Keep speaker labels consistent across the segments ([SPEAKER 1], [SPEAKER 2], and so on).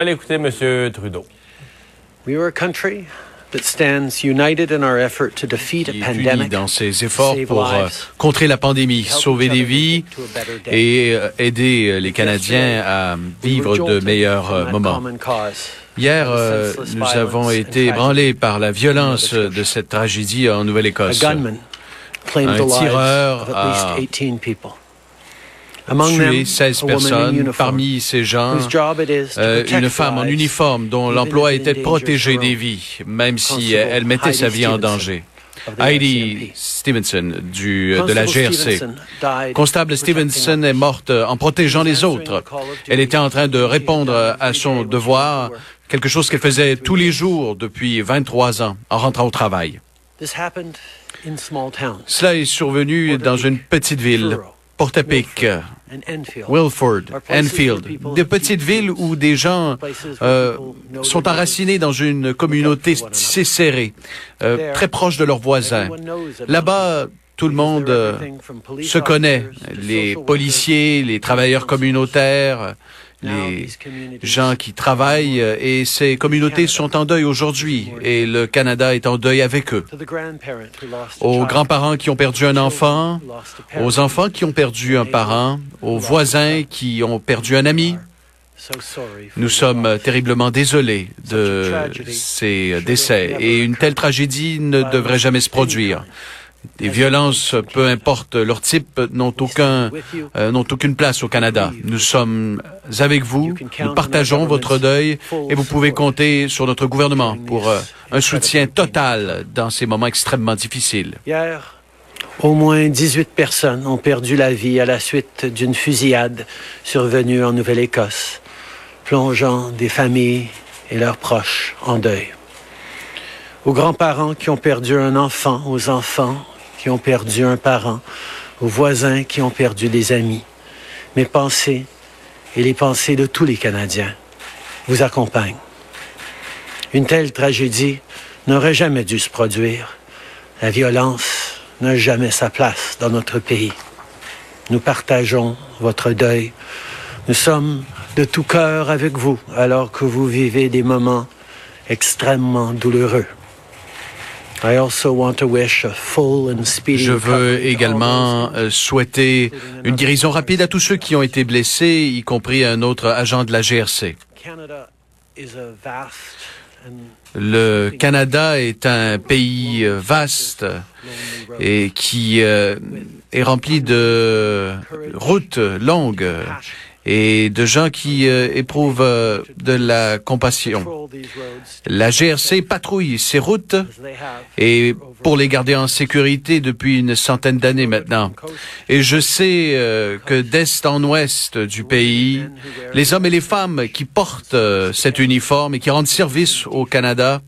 [SPEAKER 1] Allez écouter M. Trudeau.
[SPEAKER 2] We are a country that stands united in our effort to defeat a pandemic.
[SPEAKER 3] dans ses efforts
[SPEAKER 2] save
[SPEAKER 3] pour euh,
[SPEAKER 2] lives,
[SPEAKER 3] contrer la pandémie,
[SPEAKER 2] help
[SPEAKER 3] sauver des vies
[SPEAKER 2] to a better day.
[SPEAKER 3] et euh, aider euh, les Canadiens à
[SPEAKER 2] We
[SPEAKER 3] vivre
[SPEAKER 2] were
[SPEAKER 3] de meilleurs euh, moments. Hier,
[SPEAKER 2] by the
[SPEAKER 3] euh,
[SPEAKER 2] senseless
[SPEAKER 3] nous
[SPEAKER 2] violence
[SPEAKER 3] avons été
[SPEAKER 2] tragedy.
[SPEAKER 3] ébranlés par la violence de cette tragédie en
[SPEAKER 2] A
[SPEAKER 3] Nouvelle-Écosse.
[SPEAKER 2] gunman claimed
[SPEAKER 3] Un
[SPEAKER 2] the lives
[SPEAKER 3] tireur
[SPEAKER 2] of at least
[SPEAKER 3] a
[SPEAKER 2] 18 people. Among
[SPEAKER 3] Tué
[SPEAKER 2] them,
[SPEAKER 3] 16
[SPEAKER 2] a woman in
[SPEAKER 3] personnes. Parmi ces gens, euh, une femme en uniforme dont l'emploi était de protéger des vies, même si euh, elle mettait sa vie en danger. Heidi. Stevenson du, de la GRC. Constable Stevenson est morte en protégeant les autres. Elle était en train de répondre à son devoir, quelque chose qu'elle faisait tous les jours depuis 23 ans en rentrant au travail. Cela est survenu dans une petite ville,
[SPEAKER 2] Enfield.
[SPEAKER 3] Wilford, Enfield, des petites villes où des gens euh, sont enracinés dans une communauté serrée, euh, très proche de leurs voisins. Là-bas, tout le monde euh, se connaît, les policiers, les travailleurs communautaires, les gens qui travaillent, et ces communautés sont en deuil aujourd'hui, et le Canada est en deuil avec eux. Aux grands-parents qui ont perdu un enfant, aux enfants qui ont perdu un parent, aux voisins qui ont perdu un ami, nous sommes terriblement désolés de ces décès. et une telle tragédie ne devrait jamais se produire. Des violences, peu importe leur type, n'ont aucun, euh, n'ont aucune place au Canada. Nous sommes avec vous, nous partageons votre deuil et vous pouvez compter sur notre gouvernement pour euh, un soutien total dans ces moments extrêmement difficiles.
[SPEAKER 2] Hier, au moins 18 personnes ont perdu la vie à la suite d'une fusillade survenue en Nouvelle-Écosse, plongeant des familles et leurs proches en deuil. Aux grands-parents qui ont perdu un enfant, aux enfants qui ont perdu un parent, aux voisins qui ont perdu des amis. Mes pensées et les pensées de tous les Canadiens vous accompagnent. Une telle tragédie n'aurait jamais dû se produire. La violence n'a jamais sa place dans notre pays. Nous partageons votre deuil. Nous sommes de tout cœur avec vous alors que vous vivez des moments extrêmement douloureux.
[SPEAKER 3] Je veux également euh, souhaiter une guérison rapide à tous ceux qui ont été blessés, y compris un autre agent de la GRC.
[SPEAKER 2] Canada is a vast and
[SPEAKER 3] Le Canada est un pays euh, vaste et qui euh, est rempli de routes longues et de gens qui euh, éprouvent euh, de la compassion. La GRC patrouille ces routes et pour les garder en sécurité depuis une centaine d'années maintenant. Et je sais euh, que d'est en ouest du pays, les hommes et les femmes qui portent cet uniforme et qui rendent service au Canada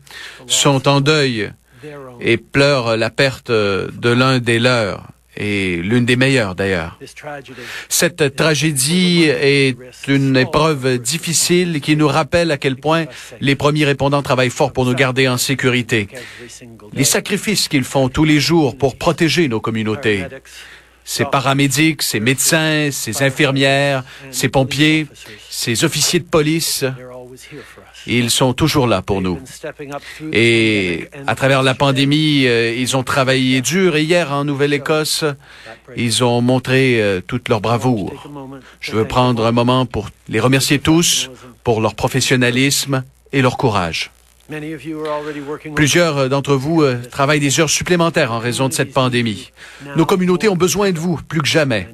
[SPEAKER 3] sont en deuil et pleurent la perte de l'un des leurs, et l'une des meilleures d'ailleurs. Cette tragédie est une épreuve difficile qui nous rappelle à quel point les premiers répondants travaillent fort pour nous garder en sécurité. Les sacrifices qu'ils font tous les jours pour protéger nos communautés. Ces paramédics, ces médecins, ces infirmières, ces pompiers, ces officiers de police, ils sont toujours là pour nous. Et à travers la pandémie, euh, ils ont travaillé dur et hier en Nouvelle-Écosse, ils ont montré euh, toute leur bravoure. Je veux prendre un moment pour les remercier tous pour leur professionnalisme et leur courage. Plusieurs euh, d'entre vous euh, travaillent des heures supplémentaires en raison de cette pandémie. Nos communautés ont besoin de vous plus que jamais.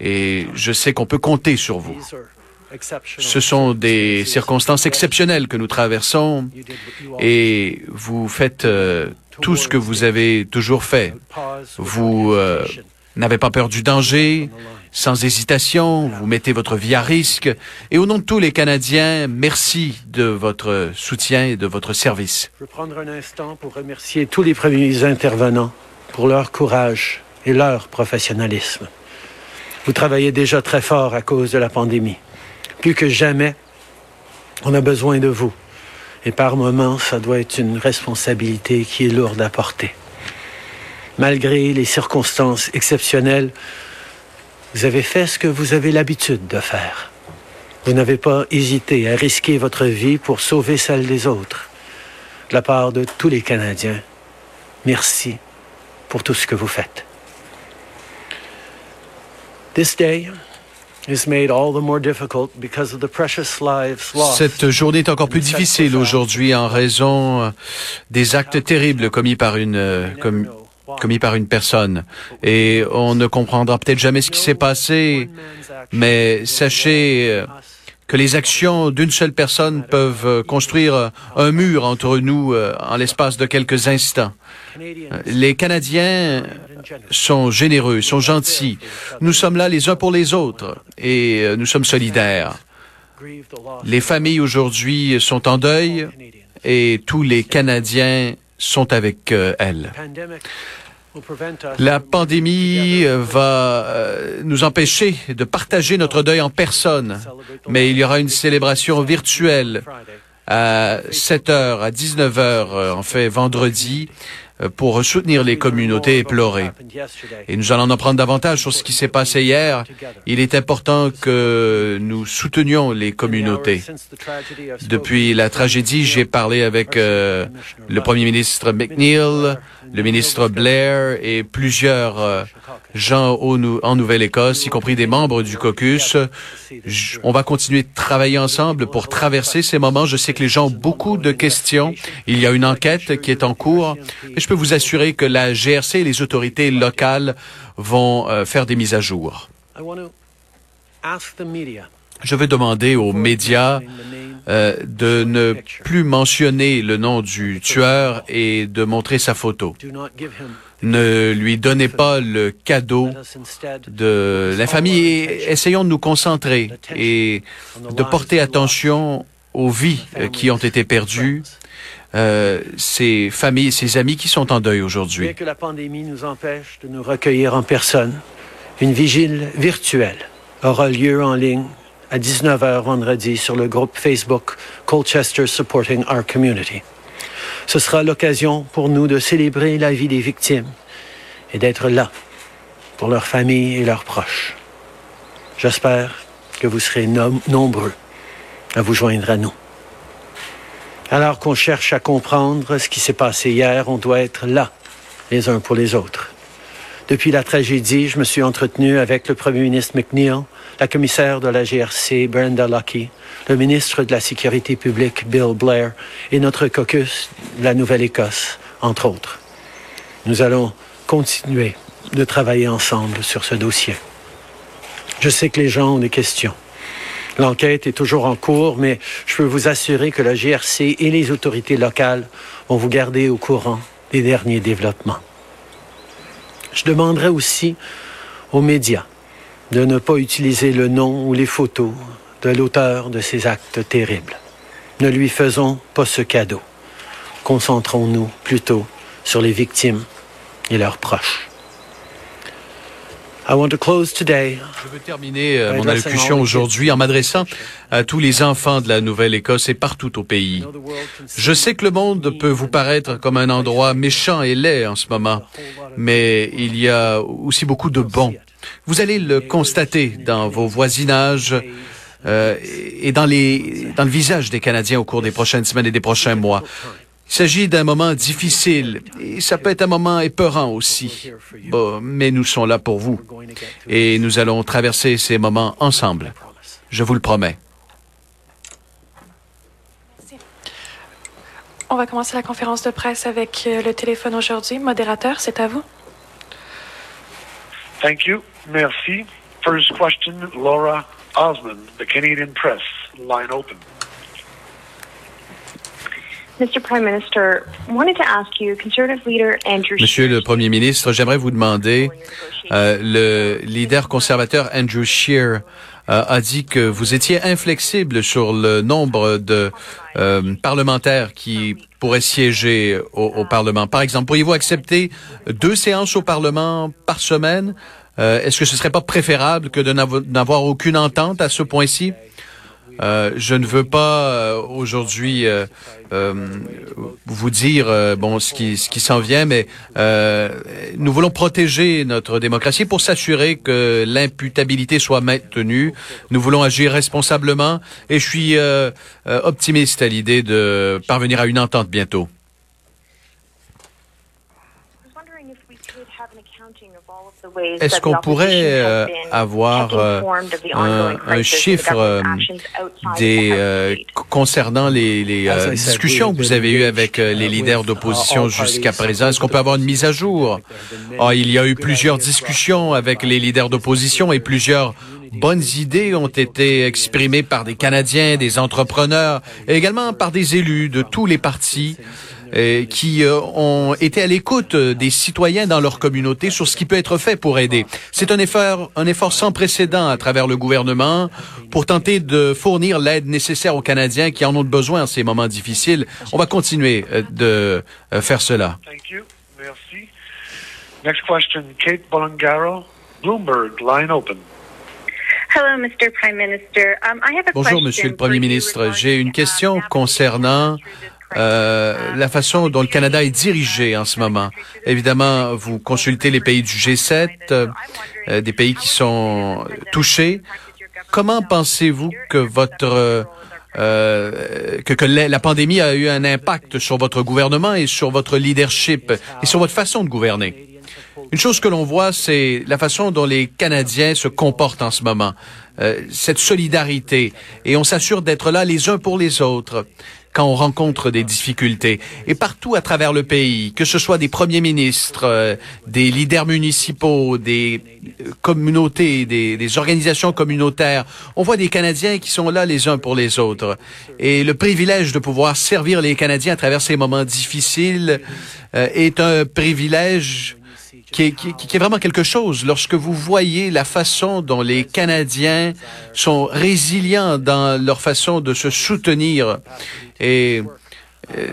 [SPEAKER 3] Et je sais qu'on peut compter sur vous. Ce sont des circonstances exceptionnelles que nous traversons et vous faites euh, tout ce que vous avez toujours fait. Vous euh, n'avez pas peur du danger, sans hésitation, vous mettez votre vie à risque. Et au nom de tous les Canadiens, merci de votre soutien et de votre service.
[SPEAKER 2] Je veux prendre un instant pour remercier tous les premiers intervenants pour leur courage et leur professionnalisme. Vous travaillez déjà très fort à cause de la pandémie. Plus que jamais, on a besoin de vous. Et par moments, ça doit être une responsabilité qui est lourde à porter. Malgré les circonstances exceptionnelles, vous avez fait ce que vous avez l'habitude de faire. Vous n'avez pas hésité à risquer votre vie pour sauver celle des autres. De la part de tous les Canadiens, merci pour tout ce que vous faites. This day
[SPEAKER 3] cette journée est encore plus difficile aujourd'hui en raison des actes terribles commis par une euh, commis par une personne. Et on ne comprendra peut-être jamais ce qui s'est passé, mais sachez euh, que les actions d'une seule personne peuvent construire un mur entre nous en l'espace de quelques instants. Les Canadiens sont généreux, sont gentils. Nous sommes là les uns pour les autres et euh, nous sommes solidaires. Les familles aujourd'hui sont en deuil et tous les Canadiens sont avec euh, elles. La pandémie euh, va nous empêcher de partager notre deuil en personne, mais il y aura une célébration virtuelle à 7 h, à 19 h, en fait vendredi, euh, pour soutenir les communautés éplorées. Et nous allons en apprendre davantage sur ce qui s'est passé hier. Il est important que nous soutenions les communautés. Depuis la tragédie, j'ai parlé avec euh, le premier ministre McNeil, le ministre Blair et plusieurs euh, gens en Nouvelle-Écosse, y compris des membres du caucus. on va continuer de travailler ensemble pour traverser ces moments. Je sais que les gens ont beaucoup de questions. Il y a une enquête qui est en cours. Peux vous assurer que la GRC et les autorités locales vont euh, faire des mises à jour. Je veux demander aux médias euh, de ne plus mentionner le nom du tueur et de montrer sa photo. Ne lui donnez pas le cadeau de la famille essayons de nous concentrer et de porter attention aux vies qui ont été perdues, euh, ces familles, ces amis qui sont en deuil aujourd'hui.
[SPEAKER 2] Bien que la pandémie nous empêche de nous recueillir en personne, une vigile virtuelle aura lieu en ligne à 19h vendredi sur le groupe Facebook Colchester Supporting Our Community. Ce sera l'occasion pour nous de célébrer la vie des victimes et d'être là pour leurs familles et leurs proches. J'espère que vous serez nombreux à vous joindre à nous. Alors qu'on cherche à comprendre ce qui s'est passé hier, on doit être là, les uns pour les autres. Depuis la tragédie, je me suis entretenu avec le premier ministre McNeil, la commissaire de la GRC, Brenda Lucky, le ministre de la Sécurité publique, Bill Blair, et notre caucus de la Nouvelle-Écosse, entre autres. Nous allons continuer de travailler ensemble sur ce dossier. Je sais que les gens ont des questions. L'enquête est toujours en cours, mais je peux vous assurer que la GRC et les autorités locales vont vous garder au courant des derniers développements. Je demanderai aussi aux médias de ne pas utiliser le nom ou les photos de l'auteur de ces actes terribles. Ne lui faisons pas ce cadeau. Concentrons-nous plutôt sur les victimes et leurs proches.
[SPEAKER 3] Je veux terminer euh, mon allocution aujourd'hui en m'adressant à tous les enfants de la Nouvelle-Écosse et partout au pays. Je sais que le monde peut vous paraître comme un endroit méchant et laid en ce moment, mais il y a aussi beaucoup de bons. Vous allez le constater dans vos voisinages euh, et dans, les, dans le visage des Canadiens au cours des prochaines semaines et des prochains mois. Il s'agit d'un moment difficile et ça peut être un moment épeurant aussi. Bon, mais nous sommes là pour vous et nous allons traverser ces moments ensemble. Je vous le promets.
[SPEAKER 1] On va commencer la conférence de presse avec euh, le téléphone aujourd'hui. Modérateur, c'est à vous.
[SPEAKER 4] Thank you. Merci. First question, Laura Osmond, the Canadian Press. Line open.
[SPEAKER 3] Monsieur le Premier ministre, j'aimerais vous demander, euh, le leader conservateur Andrew Scheer euh, a dit que vous étiez inflexible sur le nombre de euh, parlementaires qui pourraient siéger au, Parlement. Par exemple, pourriez-vous accepter deux séances au Parlement par semaine? Est-ce que ce serait pas préférable que de n'avoir aucune entente à ce point-ci?
[SPEAKER 2] Euh, je ne veux pas euh, aujourd'hui euh, vous dire bon ce qui ce qui s'en vient, mais nous voulons protéger notre démocratie pour s'assurer que l'imputabilité soit maintenue. Nous voulons agir responsablement et je suis optimiste à l'idée de parvenir à une entente bientôt. Est-ce qu'on pourrait euh, avoir euh, un, chiffre euh, des concernant les, ah, discussions que vous avez eues avec les leaders d'opposition jusqu'à présent. Est-ce qu'on peut avoir une mise à jour? ah, Il y a eu plusieurs discussions avec les leaders d'opposition et plusieurs bonnes idées ont été exprimées par des Canadiens, des entrepreneurs et également par des élus de tous les partis. Euh, qui euh, ont été à l'écoute des citoyens dans leur communauté sur ce qui peut être fait pour aider. C'est un effort, un effort sans précédent à travers le gouvernement pour tenter de fournir l'aide nécessaire aux Canadiens qui en ont besoin en ces moments difficiles. On va continuer euh, de faire cela.
[SPEAKER 4] Thank you. Merci. Next question, Kate Bolangaro, Bloomberg, line open.
[SPEAKER 2] Hello, Mr. Prime Minister. Um, I have a Bonjour, Monsieur le Premier ministre. J'ai une question concernant euh, la façon dont le Canada est dirigé en ce moment. Évidemment, vous consultez les pays du G7, euh, des pays qui sont touchés. Comment pensez-vous que votre euh, que, que la pandémie a eu un impact sur votre gouvernement et sur votre leadership et sur votre façon de gouverner? Une chose que l'on voit, c'est la façon dont les Canadiens se comportent en ce moment, cette solidarité, et on s'assure d'être là les uns pour les autres quand on rencontre des difficultés. Et partout à travers le pays, que ce soit des premiers ministres, euh, des leaders municipaux, des euh, communautés, des, organisations communautaires, on voit des Canadiens qui sont là les uns pour les autres. Et le privilège de pouvoir servir les Canadiens à travers ces moments difficiles euh, est un privilège qui est, vraiment quelque chose. Lorsque vous voyez la façon dont les Canadiens sont résilients dans leur façon de se soutenir et, euh,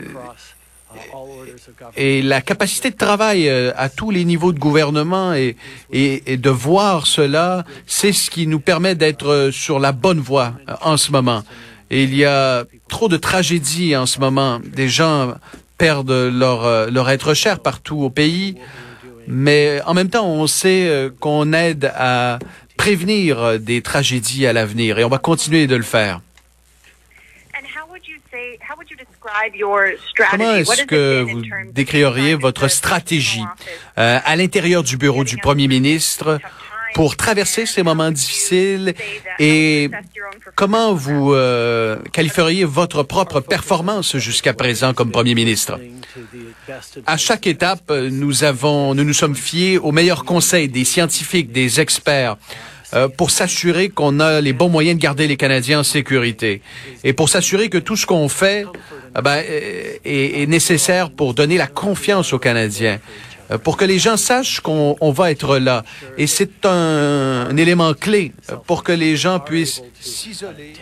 [SPEAKER 2] la capacité de travail euh, à tous les niveaux de gouvernement et, de voir cela, c'est ce qui nous permet d'être sur la bonne voie euh, en ce moment. Il y a trop de tragédies en ce moment. Des gens perdent leur être cher partout au pays. Mais en même temps, on sait euh, qu'on aide à prévenir des tragédies à l'avenir et on va continuer de le faire. Comment est-ce que vous décririez votre stratégie? Euh, à l'intérieur du bureau du Premier ministre pour traverser ces moments difficiles et comment vous euh, qualifieriez votre propre performance jusqu'à présent comme Premier ministre? À chaque étape, nous avons, nous nous sommes fiés aux meilleurs conseils des scientifiques, des experts, euh, pour s'assurer qu'on a les bons moyens de garder les Canadiens en sécurité et pour s'assurer que tout ce qu'on fait eh ben, est, est, nécessaire pour donner la confiance aux Canadiens. Euh, pour que les gens sachent qu'on va être là. Et c'est un, élément clé pour que les gens puissent s'isoler.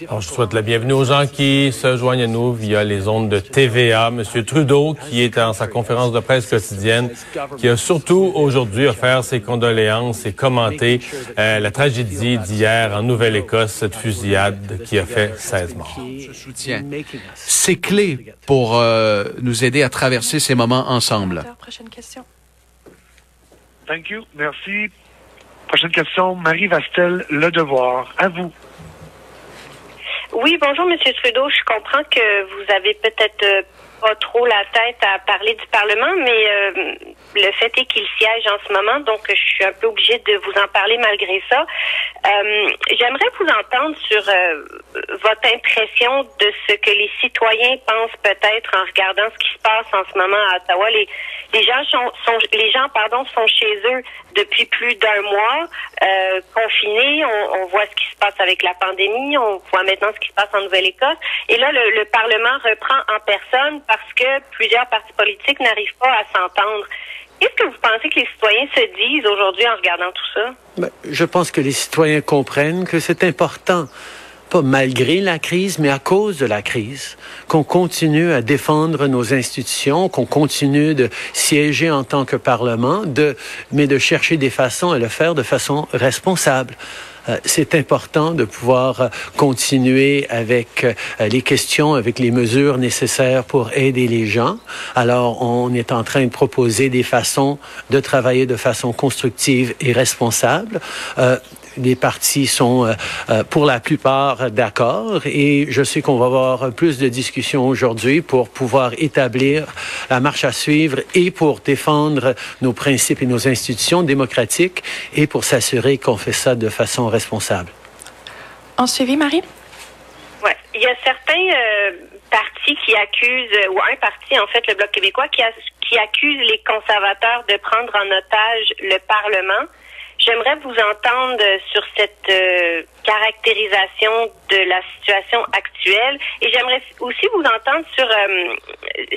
[SPEAKER 5] je souhaite la bienvenue aux gens qui se joignent à nous via les ondes de TVA. Monsieur Trudeau, qui est en sa conférence de presse quotidienne, qui a surtout aujourd'hui offert ses condoléances et commenté euh, la tragédie d'hier en Nouvelle-Écosse, cette fusillade qui a fait 16 morts.
[SPEAKER 2] C'est clé pour euh, nous aider à traverser ces moments ensemble.
[SPEAKER 4] Thank you. Merci. Prochaine question, Marie Vastel, Le Devoir. À vous.
[SPEAKER 6] Oui, bonjour, Monsieur Trudeau. Je comprends que vous avez peut-être euh, pas trop la tête à parler du Parlement, mais euh, le fait est qu'il siège en ce moment, donc je suis un peu obligée de vous en parler malgré ça. Euh, J'aimerais vous entendre sur euh, votre impression de ce que les citoyens pensent peut-être en regardant ce qui se passe en ce moment à Ottawa. Les, les gens sont, sont les gens pardon sont chez eux depuis plus d'un mois euh, confinés. On, on, voit ce qui se passe avec la pandémie. On voit maintenant ce qui se passe en Nouvelle-Écosse. Et là, le, le Parlement reprend en personne parce que plusieurs partis politiques n'arrivent pas à s'entendre. Qu'est-ce que vous pensez que les citoyens se disent aujourd'hui en regardant tout ça?
[SPEAKER 7] Ben, je pense que les citoyens comprennent que c'est important, pas malgré la crise, mais à cause de la crise, qu'on continue à défendre nos institutions, qu'on continue de siéger en tant que Parlement, de, mais de chercher des façons à le faire de façon responsable.
[SPEAKER 2] C'est important de pouvoir continuer avec les questions, avec les mesures nécessaires pour aider les gens. Alors, on est en train de proposer des façons de travailler de façon constructive et responsable. Euh, les partis sont euh, euh, pour la plupart d'accord et je sais qu'on va avoir plus de discussions aujourd'hui pour pouvoir établir la marche à suivre et pour défendre nos principes et nos institutions démocratiques et pour s'assurer qu'on fait ça de façon responsable.
[SPEAKER 1] En suivi, Marie?
[SPEAKER 6] Oui, il y a certains partis qui accusent, ou un parti en fait, le Bloc québécois, qui, qui accuse les conservateurs de prendre en otage le Parlement. J'aimerais vous entendre sur cette euh, caractérisation de la situation actuelle et j'aimerais aussi vous entendre sur euh,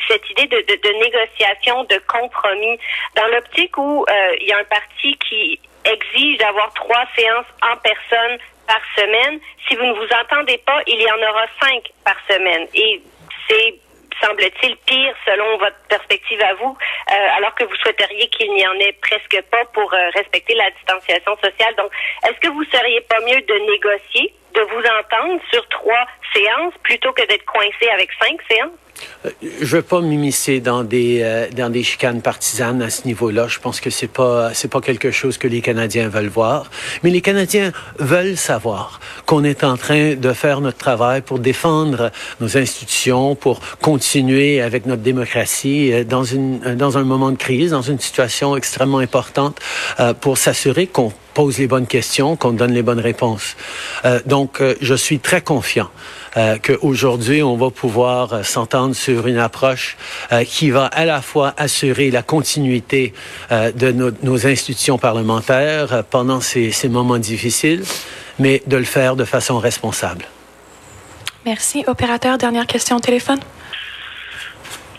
[SPEAKER 6] cette idée de, négociation, de compromis, dans l'optique où euh, il y a un parti qui exige d'avoir trois séances en personne par semaine. Si vous ne vous entendez pas, il y en aura cinq par semaine. Et c'est semble-t-il, pire selon votre perspective à vous, euh, alors que vous souhaiteriez qu'il n'y en ait presque pas pour euh, respecter la distanciation sociale. Donc, est-ce que vous seriez pas mieux de négocier, de vous entendre sur trois séances plutôt que d'être coincé avec cinq séances?
[SPEAKER 2] Euh, je veux pas m'immiscer dans des euh, dans des chicanes partisanes à ce niveau-là. Je pense que c'est pas c'est pas quelque chose que les Canadiens veulent voir. Mais les Canadiens veulent savoir qu'on est en train de faire notre travail pour défendre nos institutions, pour continuer avec notre démocratie euh, dans une dans un moment de crise, dans une situation extrêmement importante, pour s'assurer qu'on pose les bonnes questions, qu'on donne les bonnes réponses. donc, je suis très confiant euh, qu'aujourd'hui, on va pouvoir euh, s'entendre sur une approche euh, qui va à la fois assurer la continuité euh, de nos, institutions parlementaires pendant ces, ces moments difficiles, mais de le faire de façon responsable.
[SPEAKER 1] Merci. Opérateur, dernière question au téléphone.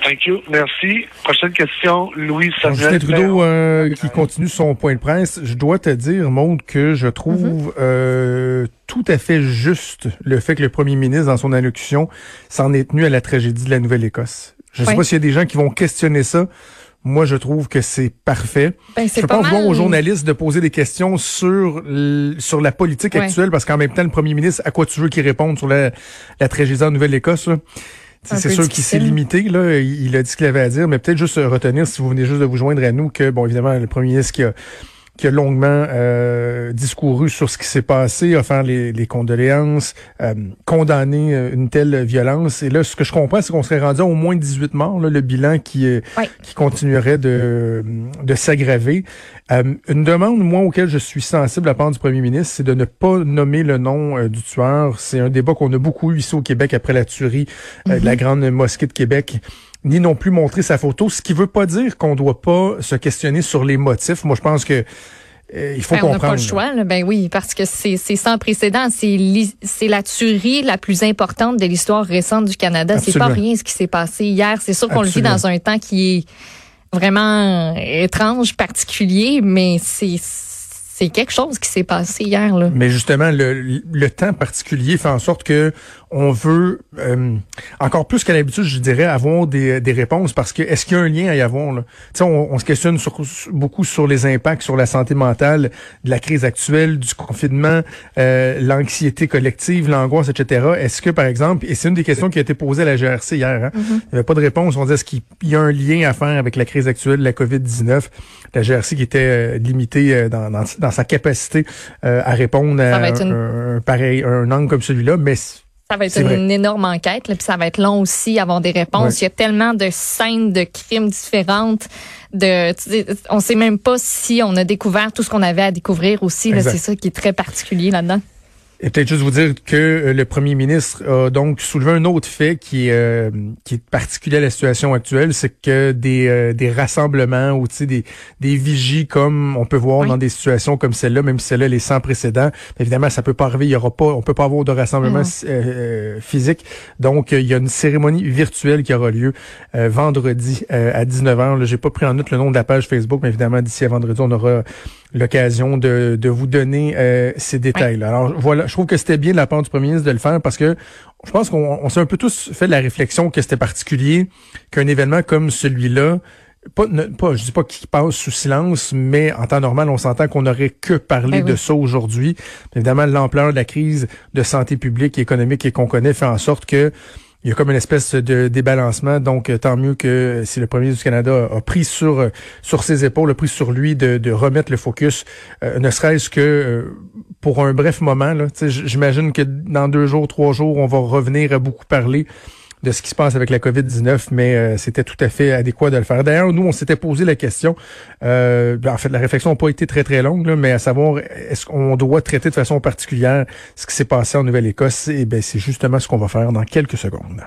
[SPEAKER 4] Thank you. Merci. Prochaine question, Louis Samuel.
[SPEAKER 8] Justin Trudeau euh, qui continue son point de presse. Je dois te dire, Maude, que je trouve mm -hmm. euh, tout à fait juste le fait que le premier ministre, dans son allocution, s'en est tenu à la tragédie de la Nouvelle-Écosse. Je ne sais pas s'il y a des gens qui vont questionner ça. Moi, je trouve que c'est parfait.
[SPEAKER 9] Ben,
[SPEAKER 8] je pense voir aux journalistes de poser des questions sur sur la politique ouais. actuelle, parce qu'en même temps, le premier ministre, à quoi tu veux qu'il réponde sur la, la tragédie en Nouvelle-Écosse? C'est sûr qu'il s'est limité, là. Il a dit ce qu'il avait à dire, mais peut-être juste retenir, si vous venez juste de vous joindre à nous, que, bon, évidemment, le premier ministre qui a, qui a longuement euh, discouru sur ce qui s'est passé, offert les, les condoléances, euh, condamné euh, une telle violence. Et là, ce que je comprends, c'est qu'on serait rendu à au moins 18 morts, là, le bilan qui,
[SPEAKER 9] oui.
[SPEAKER 8] qui continuerait de, de s'aggraver. Euh, une demande, moi, auquel je suis sensible à part du premier ministre, c'est de ne pas nommer le nom euh, du tueur. C'est un débat qu'on a beaucoup eu ici au Québec après la tuerie mm -hmm. de la grande mosquée de Québec ni non plus montrer sa photo, ce qui veut pas dire qu'on doit pas se questionner sur les motifs. Moi, je pense que euh, il faut
[SPEAKER 9] ben,
[SPEAKER 8] comprendre.
[SPEAKER 9] On n'a pas le choix, là. ben oui, parce que c'est sans précédent. C'est la tuerie la plus importante de l'histoire récente du Canada. C'est pas rien ce qui s'est passé hier. C'est sûr qu'on le vit dans un temps qui est vraiment étrange, particulier, mais c'est c'est quelque chose qui s'est passé hier. Là.
[SPEAKER 8] Mais justement, le, le temps particulier fait en sorte que on veut euh, encore plus qu'à l'habitude, je dirais, avoir des, des réponses parce que est-ce qu'il y a un lien à y avoir là? On, on se questionne sur, beaucoup sur les impacts sur la santé mentale de la crise actuelle, du confinement, euh, l'anxiété collective, l'angoisse, etc. Est-ce que par exemple, et c'est une des questions qui a été posée à la GRC hier, hein, mm -hmm. il n'y avait pas de réponse. On disait est-ce qu'il y a un lien à faire avec la crise actuelle de la COVID-19 La GRC qui était euh, limitée dans, dans, dans, sa capacité euh, à répondre à une... un, un, pareil un angle comme celui-là, mais
[SPEAKER 9] ça va être une énorme enquête, là, puis ça va être long aussi avoir des réponses. Ouais. Il y a tellement de scènes de crimes différentes. De, on sait même pas si on a découvert tout ce qu'on avait à découvrir aussi. C'est ça qui est très particulier là-dedans.
[SPEAKER 8] Et peut-être juste vous dire que euh, le premier ministre a donc soulevé un autre fait qui est, euh, qui est particulier à la situation actuelle, c'est que des, euh, des rassemblements ou des, des vigies comme on peut voir oui. dans des situations comme celle-là, même si celle-là est sans précédent, évidemment ça peut pas arriver, il y aura pas, on peut pas avoir de rassemblement mmh. physique. Donc il y a une cérémonie virtuelle qui aura lieu vendredi à 19h. J'ai pas pris en note le nom de la page Facebook, mais évidemment d'ici à vendredi on aura l'occasion de, de vous donner ces détails-là. Alors voilà, je trouve que c'était bien de la part du premier ministre de le faire parce que je pense qu'on s'est un peu tous fait la réflexion que c'était particulier qu'un événement comme celui-là pas, ne, pas, je dis pas qu'il passe sous silence, mais en temps normal, on s'entend qu'on n'aurait que parlé ben de ça aujourd'hui. Évidemment, l'ampleur de la crise de santé publique et économique qu'on connaît fait en sorte que il y a comme une espèce de débalancement. Donc, tant mieux que si le premier du Canada a pris sur sur ses épaules, a pris sur lui de, de remettre le focus, euh, ne serait-ce que euh, pour un bref moment. J'imagine que dans deux jours, trois jours, on va revenir à beaucoup parler de ce qui se passe avec la COVID-19, mais euh, c'était tout à fait adéquat de le faire. D'ailleurs, nous, on s'était posé la question, euh, en fait, la réflexion n'a pas été très, très longue, mais à savoir, est-ce qu'on doit traiter de façon particulière ce qui s'est passé en Nouvelle-Écosse? Eh bien, c'est justement ce qu'on va faire dans quelques secondes.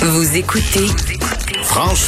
[SPEAKER 10] Vous écoutez, Franchement.